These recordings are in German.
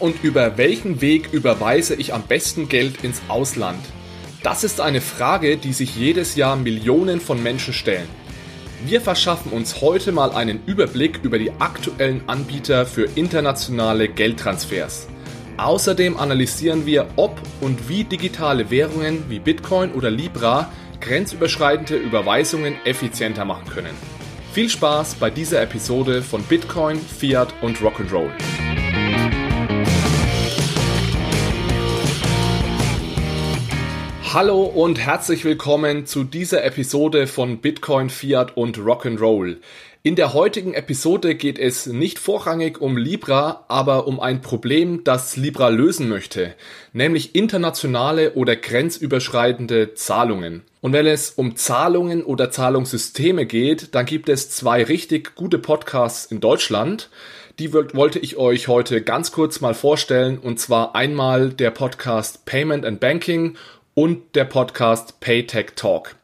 Und über welchen Weg überweise ich am besten Geld ins Ausland? Das ist eine Frage, die sich jedes Jahr Millionen von Menschen stellen. Wir verschaffen uns heute mal einen Überblick über die aktuellen Anbieter für internationale Geldtransfers. Außerdem analysieren wir, ob und wie digitale Währungen wie Bitcoin oder Libra grenzüberschreitende Überweisungen effizienter machen können. Viel Spaß bei dieser Episode von Bitcoin, Fiat und Rock'n'Roll. Hallo und herzlich willkommen zu dieser Episode von Bitcoin, Fiat und Rock'n'Roll. In der heutigen Episode geht es nicht vorrangig um Libra, aber um ein Problem, das Libra lösen möchte, nämlich internationale oder grenzüberschreitende Zahlungen. Und wenn es um Zahlungen oder Zahlungssysteme geht, dann gibt es zwei richtig gute Podcasts in Deutschland. Die wollte ich euch heute ganz kurz mal vorstellen, und zwar einmal der Podcast Payment and Banking und der Podcast Paytech Talk.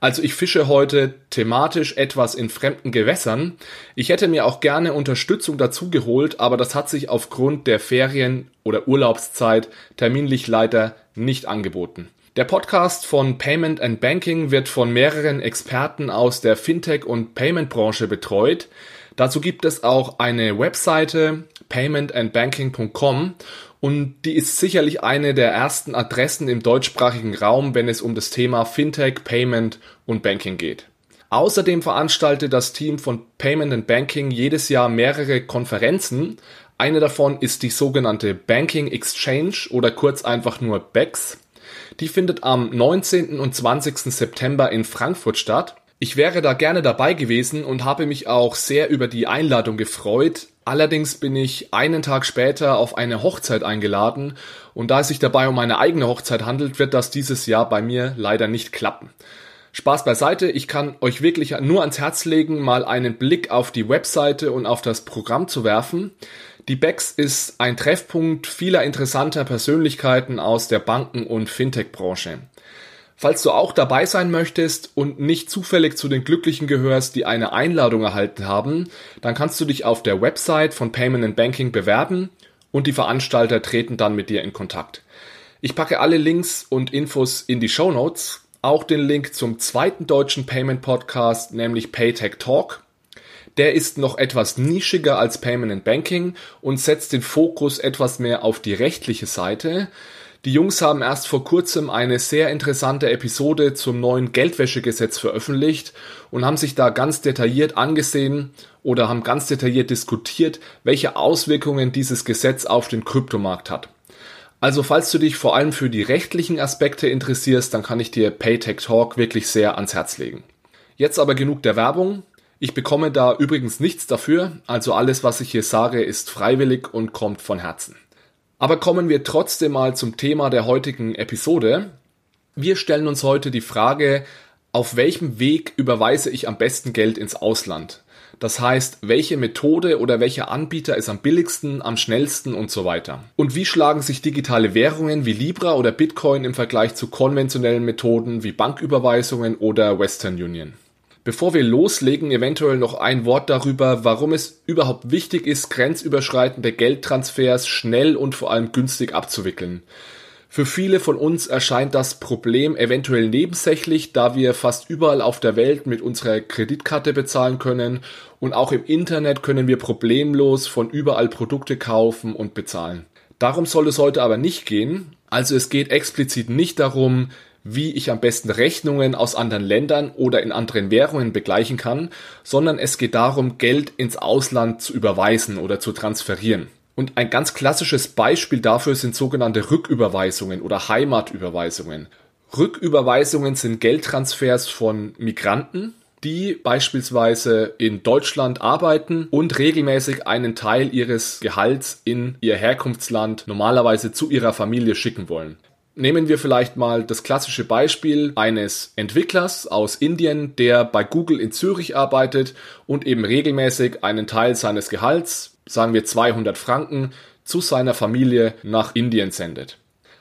Also ich fische heute thematisch etwas in fremden Gewässern. Ich hätte mir auch gerne Unterstützung dazu geholt, aber das hat sich aufgrund der Ferien- oder Urlaubszeit terminlich leider nicht angeboten. Der Podcast von Payment and Banking wird von mehreren Experten aus der Fintech- und Payment-Branche betreut. Dazu gibt es auch eine Webseite paymentandbanking.com und die ist sicherlich eine der ersten Adressen im deutschsprachigen Raum, wenn es um das Thema Fintech, Payment und Banking geht. Außerdem veranstaltet das Team von Payment and Banking jedes Jahr mehrere Konferenzen. Eine davon ist die sogenannte Banking Exchange oder kurz einfach nur BEX. Die findet am 19. und 20. September in Frankfurt statt. Ich wäre da gerne dabei gewesen und habe mich auch sehr über die Einladung gefreut, Allerdings bin ich einen Tag später auf eine Hochzeit eingeladen und da es sich dabei um eine eigene Hochzeit handelt, wird das dieses Jahr bei mir leider nicht klappen. Spaß beiseite, ich kann euch wirklich nur ans Herz legen, mal einen Blick auf die Webseite und auf das Programm zu werfen. Die BEX ist ein Treffpunkt vieler interessanter Persönlichkeiten aus der Banken- und Fintech-Branche. Falls du auch dabei sein möchtest und nicht zufällig zu den Glücklichen gehörst, die eine Einladung erhalten haben, dann kannst du dich auf der Website von Payment and Banking bewerben und die Veranstalter treten dann mit dir in Kontakt. Ich packe alle Links und Infos in die Show Notes, auch den Link zum zweiten deutschen Payment Podcast, nämlich Paytech Talk. Der ist noch etwas nischiger als Payment and Banking und setzt den Fokus etwas mehr auf die rechtliche Seite. Die Jungs haben erst vor kurzem eine sehr interessante Episode zum neuen Geldwäschegesetz veröffentlicht und haben sich da ganz detailliert angesehen oder haben ganz detailliert diskutiert, welche Auswirkungen dieses Gesetz auf den Kryptomarkt hat. Also falls du dich vor allem für die rechtlichen Aspekte interessierst, dann kann ich dir Paytech Talk wirklich sehr ans Herz legen. Jetzt aber genug der Werbung. Ich bekomme da übrigens nichts dafür, also alles, was ich hier sage, ist freiwillig und kommt von Herzen. Aber kommen wir trotzdem mal zum Thema der heutigen Episode. Wir stellen uns heute die Frage, auf welchem Weg überweise ich am besten Geld ins Ausland? Das heißt, welche Methode oder welcher Anbieter ist am billigsten, am schnellsten und so weiter. Und wie schlagen sich digitale Währungen wie Libra oder Bitcoin im Vergleich zu konventionellen Methoden wie Banküberweisungen oder Western Union? Bevor wir loslegen, eventuell noch ein Wort darüber, warum es überhaupt wichtig ist, grenzüberschreitende Geldtransfers schnell und vor allem günstig abzuwickeln. Für viele von uns erscheint das Problem eventuell nebensächlich, da wir fast überall auf der Welt mit unserer Kreditkarte bezahlen können und auch im Internet können wir problemlos von überall Produkte kaufen und bezahlen. Darum soll es heute aber nicht gehen. Also es geht explizit nicht darum, wie ich am besten Rechnungen aus anderen Ländern oder in anderen Währungen begleichen kann, sondern es geht darum, Geld ins Ausland zu überweisen oder zu transferieren. Und ein ganz klassisches Beispiel dafür sind sogenannte Rücküberweisungen oder Heimatüberweisungen. Rücküberweisungen sind Geldtransfers von Migranten, die beispielsweise in Deutschland arbeiten und regelmäßig einen Teil ihres Gehalts in ihr Herkunftsland normalerweise zu ihrer Familie schicken wollen. Nehmen wir vielleicht mal das klassische Beispiel eines Entwicklers aus Indien, der bei Google in Zürich arbeitet und eben regelmäßig einen Teil seines Gehalts, sagen wir 200 Franken, zu seiner Familie nach Indien sendet.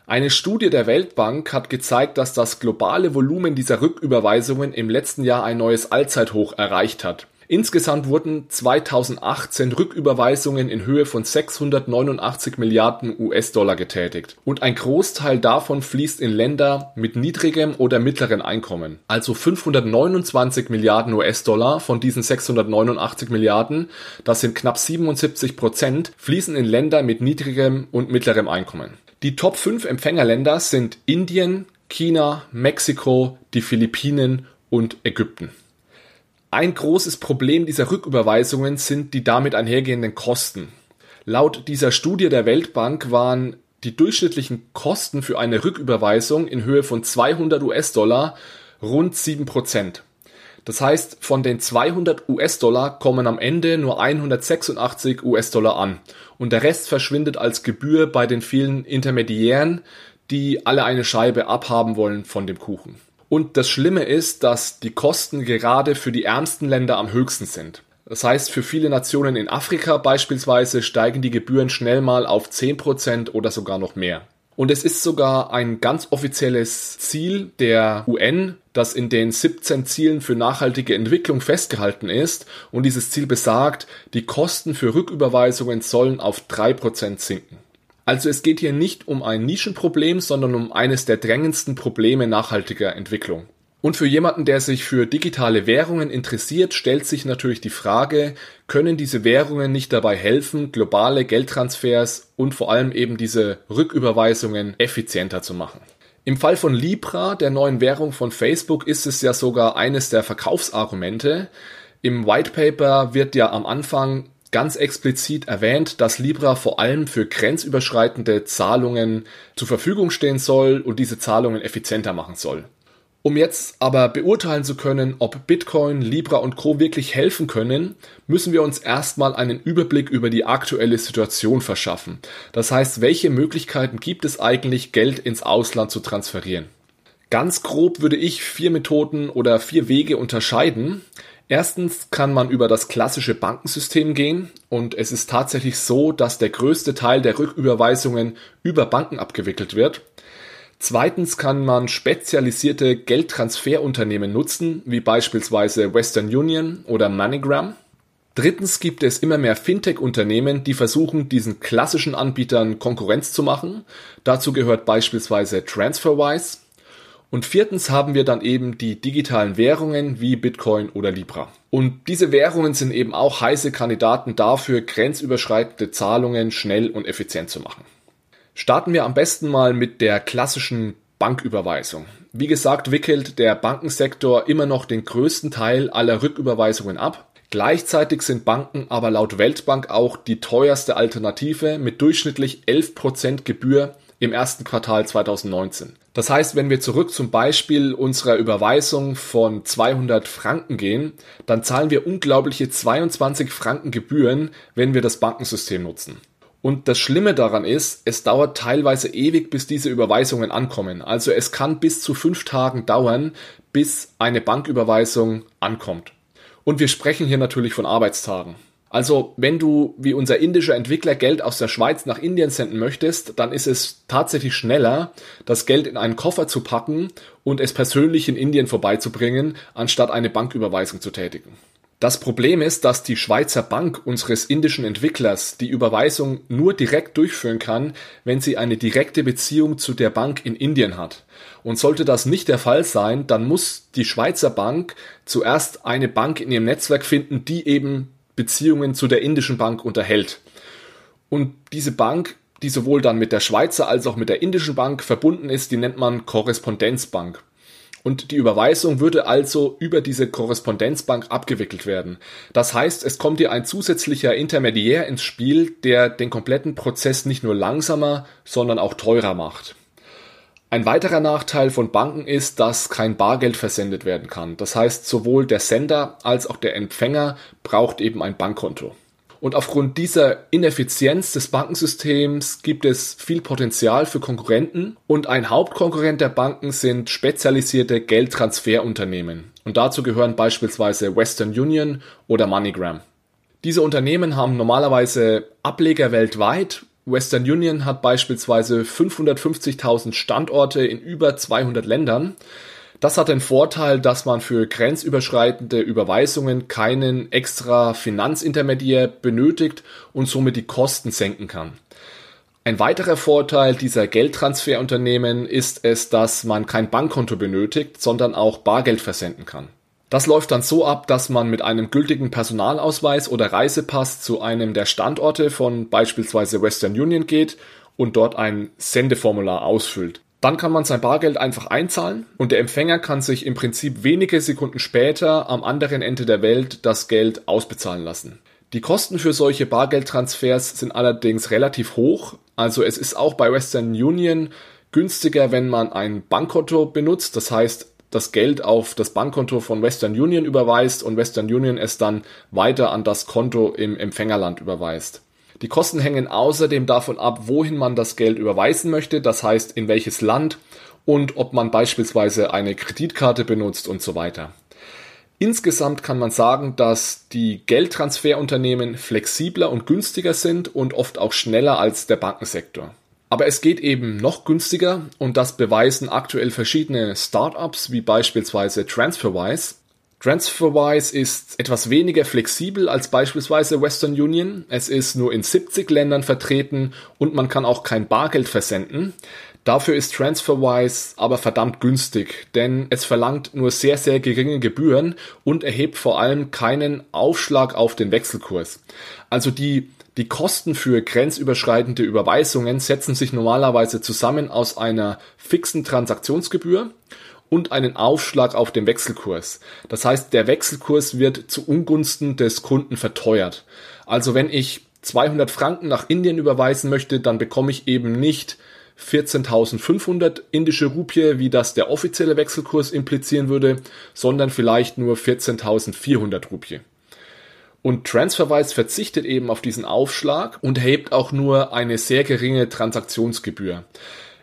Eine Studie der Weltbank hat gezeigt, dass das globale Volumen dieser Rücküberweisungen im letzten Jahr ein neues Allzeithoch erreicht hat. Insgesamt wurden 2018 Rücküberweisungen in Höhe von 689 Milliarden US-Dollar getätigt. Und ein Großteil davon fließt in Länder mit niedrigem oder mittleren Einkommen. Also 529 Milliarden US-Dollar von diesen 689 Milliarden, das sind knapp 77 Prozent, fließen in Länder mit niedrigem und mittlerem Einkommen. Die Top 5 Empfängerländer sind Indien, China, Mexiko, die Philippinen und Ägypten. Ein großes Problem dieser Rücküberweisungen sind die damit einhergehenden Kosten. Laut dieser Studie der Weltbank waren die durchschnittlichen Kosten für eine Rücküberweisung in Höhe von 200 US-Dollar rund 7%. Das heißt, von den 200 US-Dollar kommen am Ende nur 186 US-Dollar an und der Rest verschwindet als Gebühr bei den vielen Intermediären, die alle eine Scheibe abhaben wollen von dem Kuchen. Und das Schlimme ist, dass die Kosten gerade für die ärmsten Länder am höchsten sind. Das heißt, für viele Nationen in Afrika beispielsweise steigen die Gebühren schnell mal auf 10% oder sogar noch mehr. Und es ist sogar ein ganz offizielles Ziel der UN, das in den 17 Zielen für nachhaltige Entwicklung festgehalten ist. Und dieses Ziel besagt, die Kosten für Rücküberweisungen sollen auf 3% sinken. Also es geht hier nicht um ein Nischenproblem, sondern um eines der drängendsten Probleme nachhaltiger Entwicklung. Und für jemanden, der sich für digitale Währungen interessiert, stellt sich natürlich die Frage, können diese Währungen nicht dabei helfen, globale Geldtransfers und vor allem eben diese Rücküberweisungen effizienter zu machen? Im Fall von Libra, der neuen Währung von Facebook, ist es ja sogar eines der Verkaufsargumente. Im White Paper wird ja am Anfang ganz explizit erwähnt, dass Libra vor allem für grenzüberschreitende Zahlungen zur Verfügung stehen soll und diese Zahlungen effizienter machen soll. Um jetzt aber beurteilen zu können, ob Bitcoin, Libra und Co wirklich helfen können, müssen wir uns erstmal einen Überblick über die aktuelle Situation verschaffen. Das heißt, welche Möglichkeiten gibt es eigentlich, Geld ins Ausland zu transferieren? Ganz grob würde ich vier Methoden oder vier Wege unterscheiden. Erstens kann man über das klassische Bankensystem gehen und es ist tatsächlich so, dass der größte Teil der Rücküberweisungen über Banken abgewickelt wird. Zweitens kann man spezialisierte Geldtransferunternehmen nutzen, wie beispielsweise Western Union oder MoneyGram. Drittens gibt es immer mehr Fintech-Unternehmen, die versuchen, diesen klassischen Anbietern Konkurrenz zu machen. Dazu gehört beispielsweise TransferWise. Und viertens haben wir dann eben die digitalen Währungen wie Bitcoin oder Libra. Und diese Währungen sind eben auch heiße Kandidaten dafür, grenzüberschreitende Zahlungen schnell und effizient zu machen. Starten wir am besten mal mit der klassischen Banküberweisung. Wie gesagt, wickelt der Bankensektor immer noch den größten Teil aller Rücküberweisungen ab. Gleichzeitig sind Banken aber laut Weltbank auch die teuerste Alternative mit durchschnittlich 11% Gebühr im ersten Quartal 2019. Das heißt, wenn wir zurück zum Beispiel unserer Überweisung von 200 Franken gehen, dann zahlen wir unglaubliche 22 Franken Gebühren, wenn wir das Bankensystem nutzen. Und das Schlimme daran ist, es dauert teilweise ewig, bis diese Überweisungen ankommen. Also es kann bis zu fünf Tagen dauern, bis eine Banküberweisung ankommt. Und wir sprechen hier natürlich von Arbeitstagen. Also wenn du wie unser indischer Entwickler Geld aus der Schweiz nach Indien senden möchtest, dann ist es tatsächlich schneller, das Geld in einen Koffer zu packen und es persönlich in Indien vorbeizubringen, anstatt eine Banküberweisung zu tätigen. Das Problem ist, dass die Schweizer Bank unseres indischen Entwicklers die Überweisung nur direkt durchführen kann, wenn sie eine direkte Beziehung zu der Bank in Indien hat. Und sollte das nicht der Fall sein, dann muss die Schweizer Bank zuerst eine Bank in ihrem Netzwerk finden, die eben Beziehungen zu der indischen Bank unterhält. Und diese Bank, die sowohl dann mit der Schweizer als auch mit der indischen Bank verbunden ist, die nennt man Korrespondenzbank. Und die Überweisung würde also über diese Korrespondenzbank abgewickelt werden. Das heißt, es kommt hier ein zusätzlicher Intermediär ins Spiel, der den kompletten Prozess nicht nur langsamer, sondern auch teurer macht. Ein weiterer Nachteil von Banken ist, dass kein Bargeld versendet werden kann. Das heißt, sowohl der Sender als auch der Empfänger braucht eben ein Bankkonto. Und aufgrund dieser Ineffizienz des Bankensystems gibt es viel Potenzial für Konkurrenten und ein Hauptkonkurrent der Banken sind spezialisierte Geldtransferunternehmen. Und dazu gehören beispielsweise Western Union oder MoneyGram. Diese Unternehmen haben normalerweise Ableger weltweit Western Union hat beispielsweise 550.000 Standorte in über 200 Ländern. Das hat den Vorteil, dass man für grenzüberschreitende Überweisungen keinen extra Finanzintermediär benötigt und somit die Kosten senken kann. Ein weiterer Vorteil dieser Geldtransferunternehmen ist es, dass man kein Bankkonto benötigt, sondern auch Bargeld versenden kann. Das läuft dann so ab, dass man mit einem gültigen Personalausweis oder Reisepass zu einem der Standorte von beispielsweise Western Union geht und dort ein Sendeformular ausfüllt. Dann kann man sein Bargeld einfach einzahlen und der Empfänger kann sich im Prinzip wenige Sekunden später am anderen Ende der Welt das Geld ausbezahlen lassen. Die Kosten für solche Bargeldtransfers sind allerdings relativ hoch, also es ist auch bei Western Union günstiger, wenn man ein Bankkonto benutzt, das heißt das Geld auf das Bankkonto von Western Union überweist und Western Union es dann weiter an das Konto im Empfängerland überweist. Die Kosten hängen außerdem davon ab, wohin man das Geld überweisen möchte, das heißt in welches Land und ob man beispielsweise eine Kreditkarte benutzt und so weiter. Insgesamt kann man sagen, dass die Geldtransferunternehmen flexibler und günstiger sind und oft auch schneller als der Bankensektor. Aber es geht eben noch günstiger und das beweisen aktuell verschiedene Startups wie beispielsweise TransferWise. TransferWise ist etwas weniger flexibel als beispielsweise Western Union. Es ist nur in 70 Ländern vertreten und man kann auch kein Bargeld versenden. Dafür ist TransferWise aber verdammt günstig, denn es verlangt nur sehr, sehr geringe Gebühren und erhebt vor allem keinen Aufschlag auf den Wechselkurs. Also die die Kosten für grenzüberschreitende Überweisungen setzen sich normalerweise zusammen aus einer fixen Transaktionsgebühr und einen Aufschlag auf den Wechselkurs. Das heißt, der Wechselkurs wird zu Ungunsten des Kunden verteuert. Also wenn ich 200 Franken nach Indien überweisen möchte, dann bekomme ich eben nicht 14.500 indische Rupie, wie das der offizielle Wechselkurs implizieren würde, sondern vielleicht nur 14.400 Rupie. Und TransferWise verzichtet eben auf diesen Aufschlag und erhebt auch nur eine sehr geringe Transaktionsgebühr.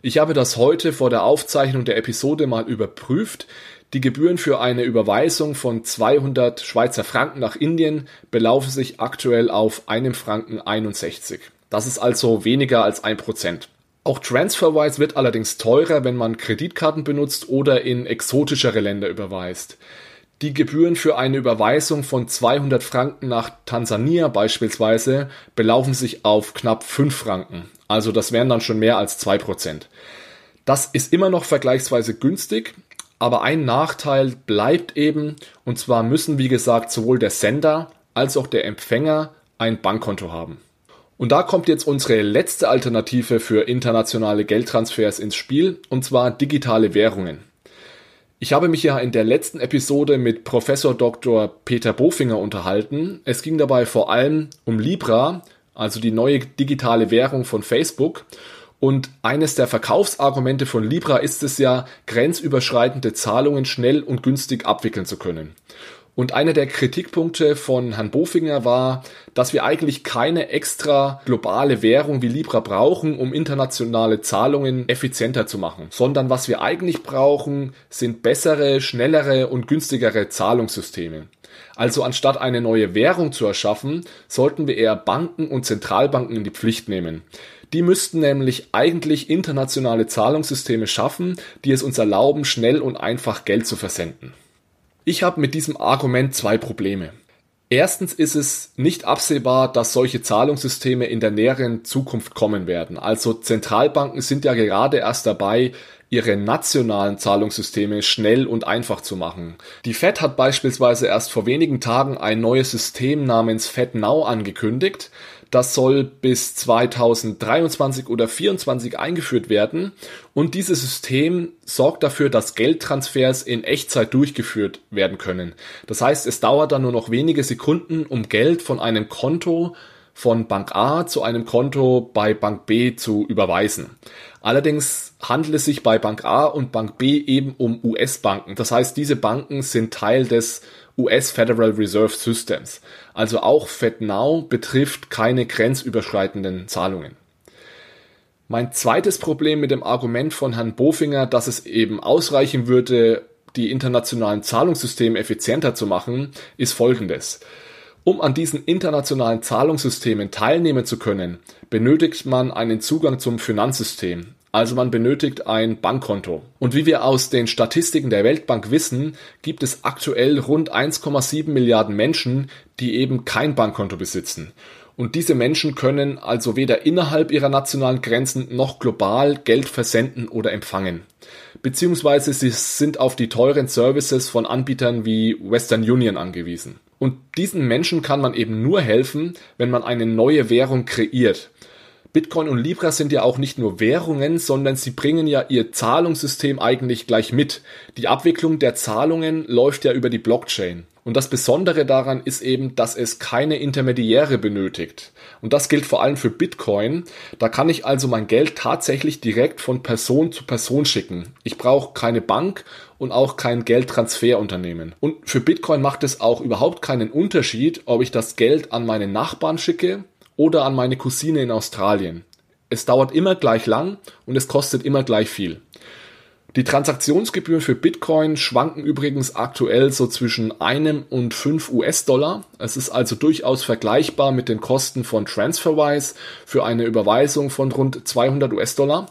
Ich habe das heute vor der Aufzeichnung der Episode mal überprüft. Die Gebühren für eine Überweisung von 200 Schweizer Franken nach Indien belaufen sich aktuell auf einem Franken 61. Das ist also weniger als ein Prozent. Auch TransferWise wird allerdings teurer, wenn man Kreditkarten benutzt oder in exotischere Länder überweist. Die Gebühren für eine Überweisung von 200 Franken nach Tansania beispielsweise belaufen sich auf knapp 5 Franken. Also das wären dann schon mehr als 2%. Das ist immer noch vergleichsweise günstig, aber ein Nachteil bleibt eben, und zwar müssen wie gesagt sowohl der Sender als auch der Empfänger ein Bankkonto haben. Und da kommt jetzt unsere letzte Alternative für internationale Geldtransfers ins Spiel, und zwar digitale Währungen. Ich habe mich ja in der letzten Episode mit Professor Dr. Peter Bofinger unterhalten. Es ging dabei vor allem um Libra, also die neue digitale Währung von Facebook. Und eines der Verkaufsargumente von Libra ist es ja, grenzüberschreitende Zahlungen schnell und günstig abwickeln zu können. Und einer der Kritikpunkte von Herrn Bofinger war, dass wir eigentlich keine extra globale Währung wie Libra brauchen, um internationale Zahlungen effizienter zu machen, sondern was wir eigentlich brauchen, sind bessere, schnellere und günstigere Zahlungssysteme. Also anstatt eine neue Währung zu erschaffen, sollten wir eher Banken und Zentralbanken in die Pflicht nehmen. Die müssten nämlich eigentlich internationale Zahlungssysteme schaffen, die es uns erlauben, schnell und einfach Geld zu versenden. Ich habe mit diesem Argument zwei Probleme. Erstens ist es nicht absehbar, dass solche Zahlungssysteme in der näheren Zukunft kommen werden. Also Zentralbanken sind ja gerade erst dabei, ihre nationalen Zahlungssysteme schnell und einfach zu machen. Die Fed hat beispielsweise erst vor wenigen Tagen ein neues System namens FedNow angekündigt, das soll bis 2023 oder 2024 eingeführt werden. Und dieses System sorgt dafür, dass Geldtransfers in Echtzeit durchgeführt werden können. Das heißt, es dauert dann nur noch wenige Sekunden, um Geld von einem Konto von Bank A zu einem Konto bei Bank B zu überweisen. Allerdings handelt es sich bei Bank A und Bank B eben um US-Banken. Das heißt, diese Banken sind Teil des US Federal Reserve Systems. Also auch FedNow betrifft keine grenzüberschreitenden Zahlungen. Mein zweites Problem mit dem Argument von Herrn Bofinger, dass es eben ausreichen würde, die internationalen Zahlungssysteme effizienter zu machen, ist folgendes. Um an diesen internationalen Zahlungssystemen teilnehmen zu können, benötigt man einen Zugang zum Finanzsystem. Also man benötigt ein Bankkonto. Und wie wir aus den Statistiken der Weltbank wissen, gibt es aktuell rund 1,7 Milliarden Menschen, die eben kein Bankkonto besitzen. Und diese Menschen können also weder innerhalb ihrer nationalen Grenzen noch global Geld versenden oder empfangen. Beziehungsweise sie sind auf die teuren Services von Anbietern wie Western Union angewiesen. Und diesen Menschen kann man eben nur helfen, wenn man eine neue Währung kreiert. Bitcoin und Libra sind ja auch nicht nur Währungen, sondern sie bringen ja ihr Zahlungssystem eigentlich gleich mit. Die Abwicklung der Zahlungen läuft ja über die Blockchain. Und das Besondere daran ist eben, dass es keine Intermediäre benötigt. Und das gilt vor allem für Bitcoin. Da kann ich also mein Geld tatsächlich direkt von Person zu Person schicken. Ich brauche keine Bank und auch kein Geldtransferunternehmen. Und für Bitcoin macht es auch überhaupt keinen Unterschied, ob ich das Geld an meine Nachbarn schicke oder an meine Cousine in Australien. Es dauert immer gleich lang und es kostet immer gleich viel. Die Transaktionsgebühren für Bitcoin schwanken übrigens aktuell so zwischen einem und fünf US-Dollar. Es ist also durchaus vergleichbar mit den Kosten von TransferWise für eine Überweisung von rund 200 US-Dollar.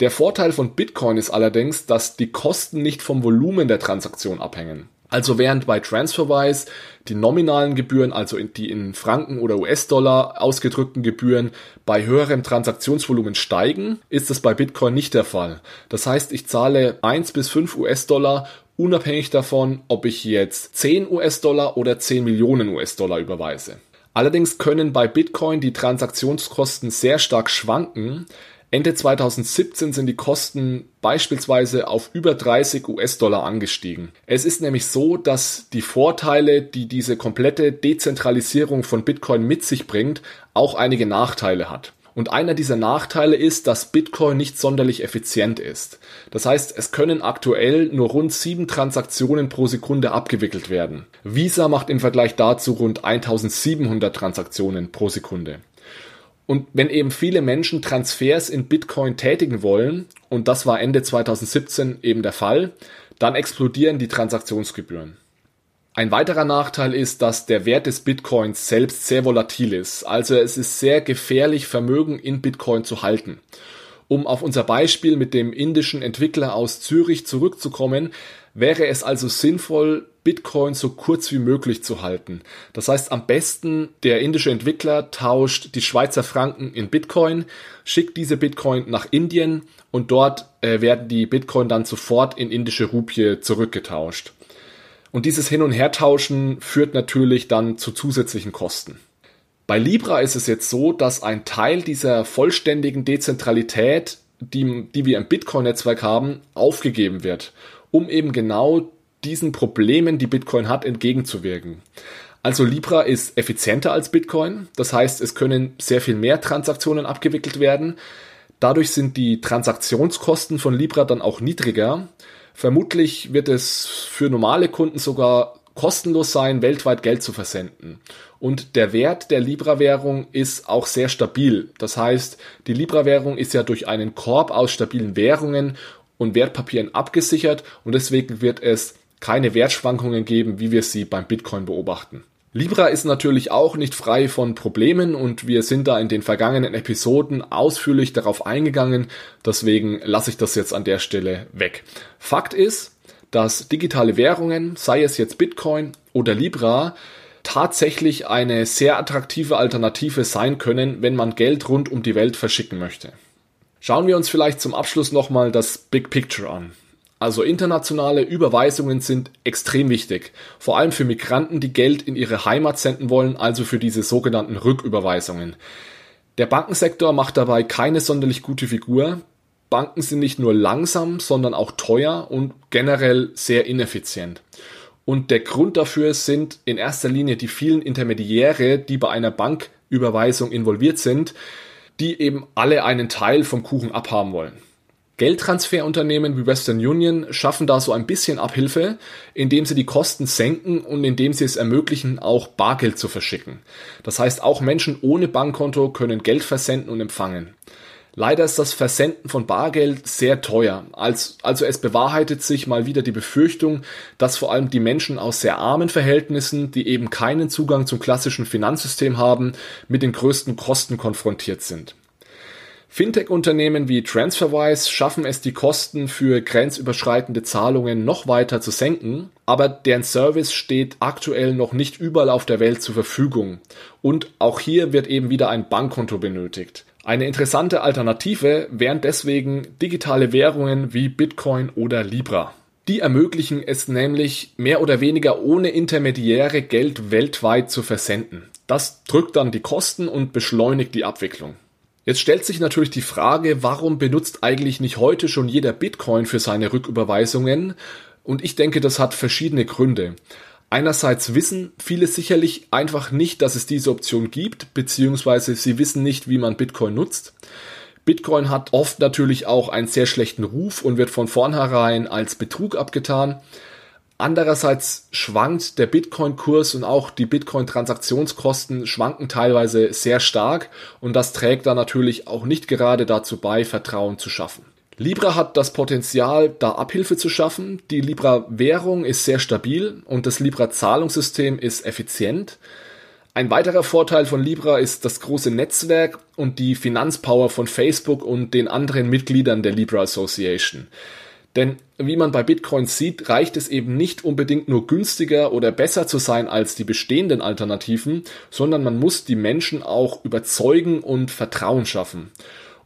Der Vorteil von Bitcoin ist allerdings, dass die Kosten nicht vom Volumen der Transaktion abhängen. Also während bei TransferWise die nominalen Gebühren, also die in Franken oder US-Dollar ausgedrückten Gebühren bei höherem Transaktionsvolumen steigen, ist das bei Bitcoin nicht der Fall. Das heißt, ich zahle 1 bis 5 US-Dollar unabhängig davon, ob ich jetzt 10 US-Dollar oder 10 Millionen US-Dollar überweise. Allerdings können bei Bitcoin die Transaktionskosten sehr stark schwanken, Ende 2017 sind die Kosten beispielsweise auf über 30 US-Dollar angestiegen. Es ist nämlich so, dass die Vorteile, die diese komplette Dezentralisierung von Bitcoin mit sich bringt, auch einige Nachteile hat. Und einer dieser Nachteile ist, dass Bitcoin nicht sonderlich effizient ist. Das heißt, es können aktuell nur rund sieben Transaktionen pro Sekunde abgewickelt werden. Visa macht im Vergleich dazu rund 1700 Transaktionen pro Sekunde. Und wenn eben viele Menschen Transfers in Bitcoin tätigen wollen, und das war Ende 2017 eben der Fall, dann explodieren die Transaktionsgebühren. Ein weiterer Nachteil ist, dass der Wert des Bitcoins selbst sehr volatil ist. Also es ist sehr gefährlich, Vermögen in Bitcoin zu halten. Um auf unser Beispiel mit dem indischen Entwickler aus Zürich zurückzukommen, wäre es also sinnvoll, Bitcoin so kurz wie möglich zu halten. Das heißt, am besten der indische Entwickler tauscht die Schweizer Franken in Bitcoin, schickt diese Bitcoin nach Indien und dort äh, werden die Bitcoin dann sofort in indische Rupie zurückgetauscht. Und dieses Hin- und Hertauschen führt natürlich dann zu zusätzlichen Kosten. Bei Libra ist es jetzt so, dass ein Teil dieser vollständigen Dezentralität, die, die wir im Bitcoin-Netzwerk haben, aufgegeben wird, um eben genau diesen Problemen, die Bitcoin hat, entgegenzuwirken. Also Libra ist effizienter als Bitcoin, das heißt, es können sehr viel mehr Transaktionen abgewickelt werden. Dadurch sind die Transaktionskosten von Libra dann auch niedriger. Vermutlich wird es für normale Kunden sogar kostenlos sein, weltweit Geld zu versenden. Und der Wert der Libra-Währung ist auch sehr stabil. Das heißt, die Libra-Währung ist ja durch einen Korb aus stabilen Währungen und Wertpapieren abgesichert und deswegen wird es keine Wertschwankungen geben, wie wir sie beim Bitcoin beobachten. Libra ist natürlich auch nicht frei von Problemen und wir sind da in den vergangenen Episoden ausführlich darauf eingegangen, deswegen lasse ich das jetzt an der Stelle weg. Fakt ist, dass digitale Währungen, sei es jetzt Bitcoin oder Libra, tatsächlich eine sehr attraktive Alternative sein können, wenn man Geld rund um die Welt verschicken möchte. Schauen wir uns vielleicht zum Abschluss nochmal das Big Picture an. Also internationale Überweisungen sind extrem wichtig, vor allem für Migranten, die Geld in ihre Heimat senden wollen, also für diese sogenannten Rücküberweisungen. Der Bankensektor macht dabei keine sonderlich gute Figur. Banken sind nicht nur langsam, sondern auch teuer und generell sehr ineffizient. Und der Grund dafür sind in erster Linie die vielen Intermediäre, die bei einer Banküberweisung involviert sind, die eben alle einen Teil vom Kuchen abhaben wollen. Geldtransferunternehmen wie Western Union schaffen da so ein bisschen Abhilfe, indem sie die Kosten senken und indem sie es ermöglichen, auch Bargeld zu verschicken. Das heißt, auch Menschen ohne Bankkonto können Geld versenden und empfangen. Leider ist das Versenden von Bargeld sehr teuer. Also es bewahrheitet sich mal wieder die Befürchtung, dass vor allem die Menschen aus sehr armen Verhältnissen, die eben keinen Zugang zum klassischen Finanzsystem haben, mit den größten Kosten konfrontiert sind. Fintech-Unternehmen wie TransferWise schaffen es, die Kosten für grenzüberschreitende Zahlungen noch weiter zu senken, aber deren Service steht aktuell noch nicht überall auf der Welt zur Verfügung. Und auch hier wird eben wieder ein Bankkonto benötigt. Eine interessante Alternative wären deswegen digitale Währungen wie Bitcoin oder Libra. Die ermöglichen es nämlich mehr oder weniger ohne Intermediäre Geld weltweit zu versenden. Das drückt dann die Kosten und beschleunigt die Abwicklung. Jetzt stellt sich natürlich die Frage, warum benutzt eigentlich nicht heute schon jeder Bitcoin für seine Rücküberweisungen? Und ich denke, das hat verschiedene Gründe. Einerseits wissen viele sicherlich einfach nicht, dass es diese Option gibt, beziehungsweise sie wissen nicht, wie man Bitcoin nutzt. Bitcoin hat oft natürlich auch einen sehr schlechten Ruf und wird von vornherein als Betrug abgetan. Andererseits schwankt der Bitcoin-Kurs und auch die Bitcoin-Transaktionskosten schwanken teilweise sehr stark und das trägt dann natürlich auch nicht gerade dazu bei, Vertrauen zu schaffen. Libra hat das Potenzial, da Abhilfe zu schaffen. Die Libra-Währung ist sehr stabil und das Libra-Zahlungssystem ist effizient. Ein weiterer Vorteil von Libra ist das große Netzwerk und die Finanzpower von Facebook und den anderen Mitgliedern der Libra Association. Denn wie man bei Bitcoin sieht, reicht es eben nicht unbedingt nur günstiger oder besser zu sein als die bestehenden Alternativen, sondern man muss die Menschen auch überzeugen und Vertrauen schaffen.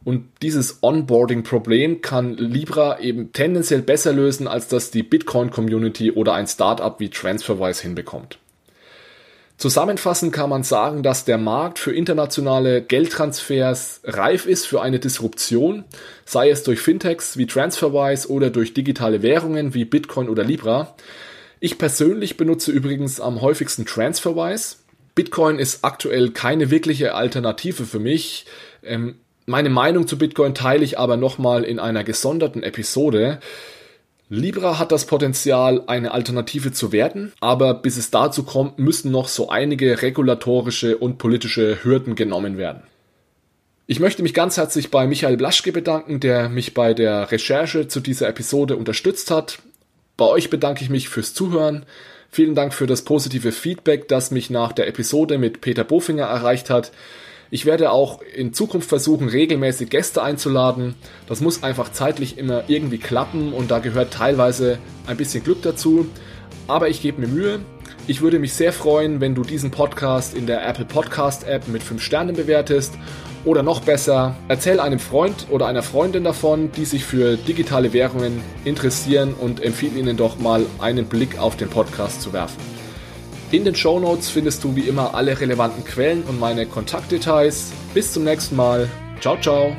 Und dieses Onboarding-Problem kann Libra eben tendenziell besser lösen, als das die Bitcoin-Community oder ein Startup wie TransferWise hinbekommt. Zusammenfassend kann man sagen, dass der Markt für internationale Geldtransfers reif ist für eine Disruption, sei es durch Fintechs wie TransferWise oder durch digitale Währungen wie Bitcoin oder Libra. Ich persönlich benutze übrigens am häufigsten TransferWise. Bitcoin ist aktuell keine wirkliche Alternative für mich. Ähm, meine Meinung zu Bitcoin teile ich aber nochmal in einer gesonderten Episode. Libra hat das Potenzial, eine Alternative zu werden, aber bis es dazu kommt, müssen noch so einige regulatorische und politische Hürden genommen werden. Ich möchte mich ganz herzlich bei Michael Blaschke bedanken, der mich bei der Recherche zu dieser Episode unterstützt hat. Bei euch bedanke ich mich fürs Zuhören. Vielen Dank für das positive Feedback, das mich nach der Episode mit Peter Bofinger erreicht hat. Ich werde auch in Zukunft versuchen, regelmäßig Gäste einzuladen. Das muss einfach zeitlich immer irgendwie klappen und da gehört teilweise ein bisschen Glück dazu. Aber ich gebe mir Mühe. Ich würde mich sehr freuen, wenn du diesen Podcast in der Apple Podcast App mit 5 Sternen bewertest. Oder noch besser, erzähl einem Freund oder einer Freundin davon, die sich für digitale Währungen interessieren und empfehle ihnen doch mal einen Blick auf den Podcast zu werfen. In den Show Notes findest du wie immer alle relevanten Quellen und meine Kontaktdetails. Bis zum nächsten Mal. Ciao, ciao.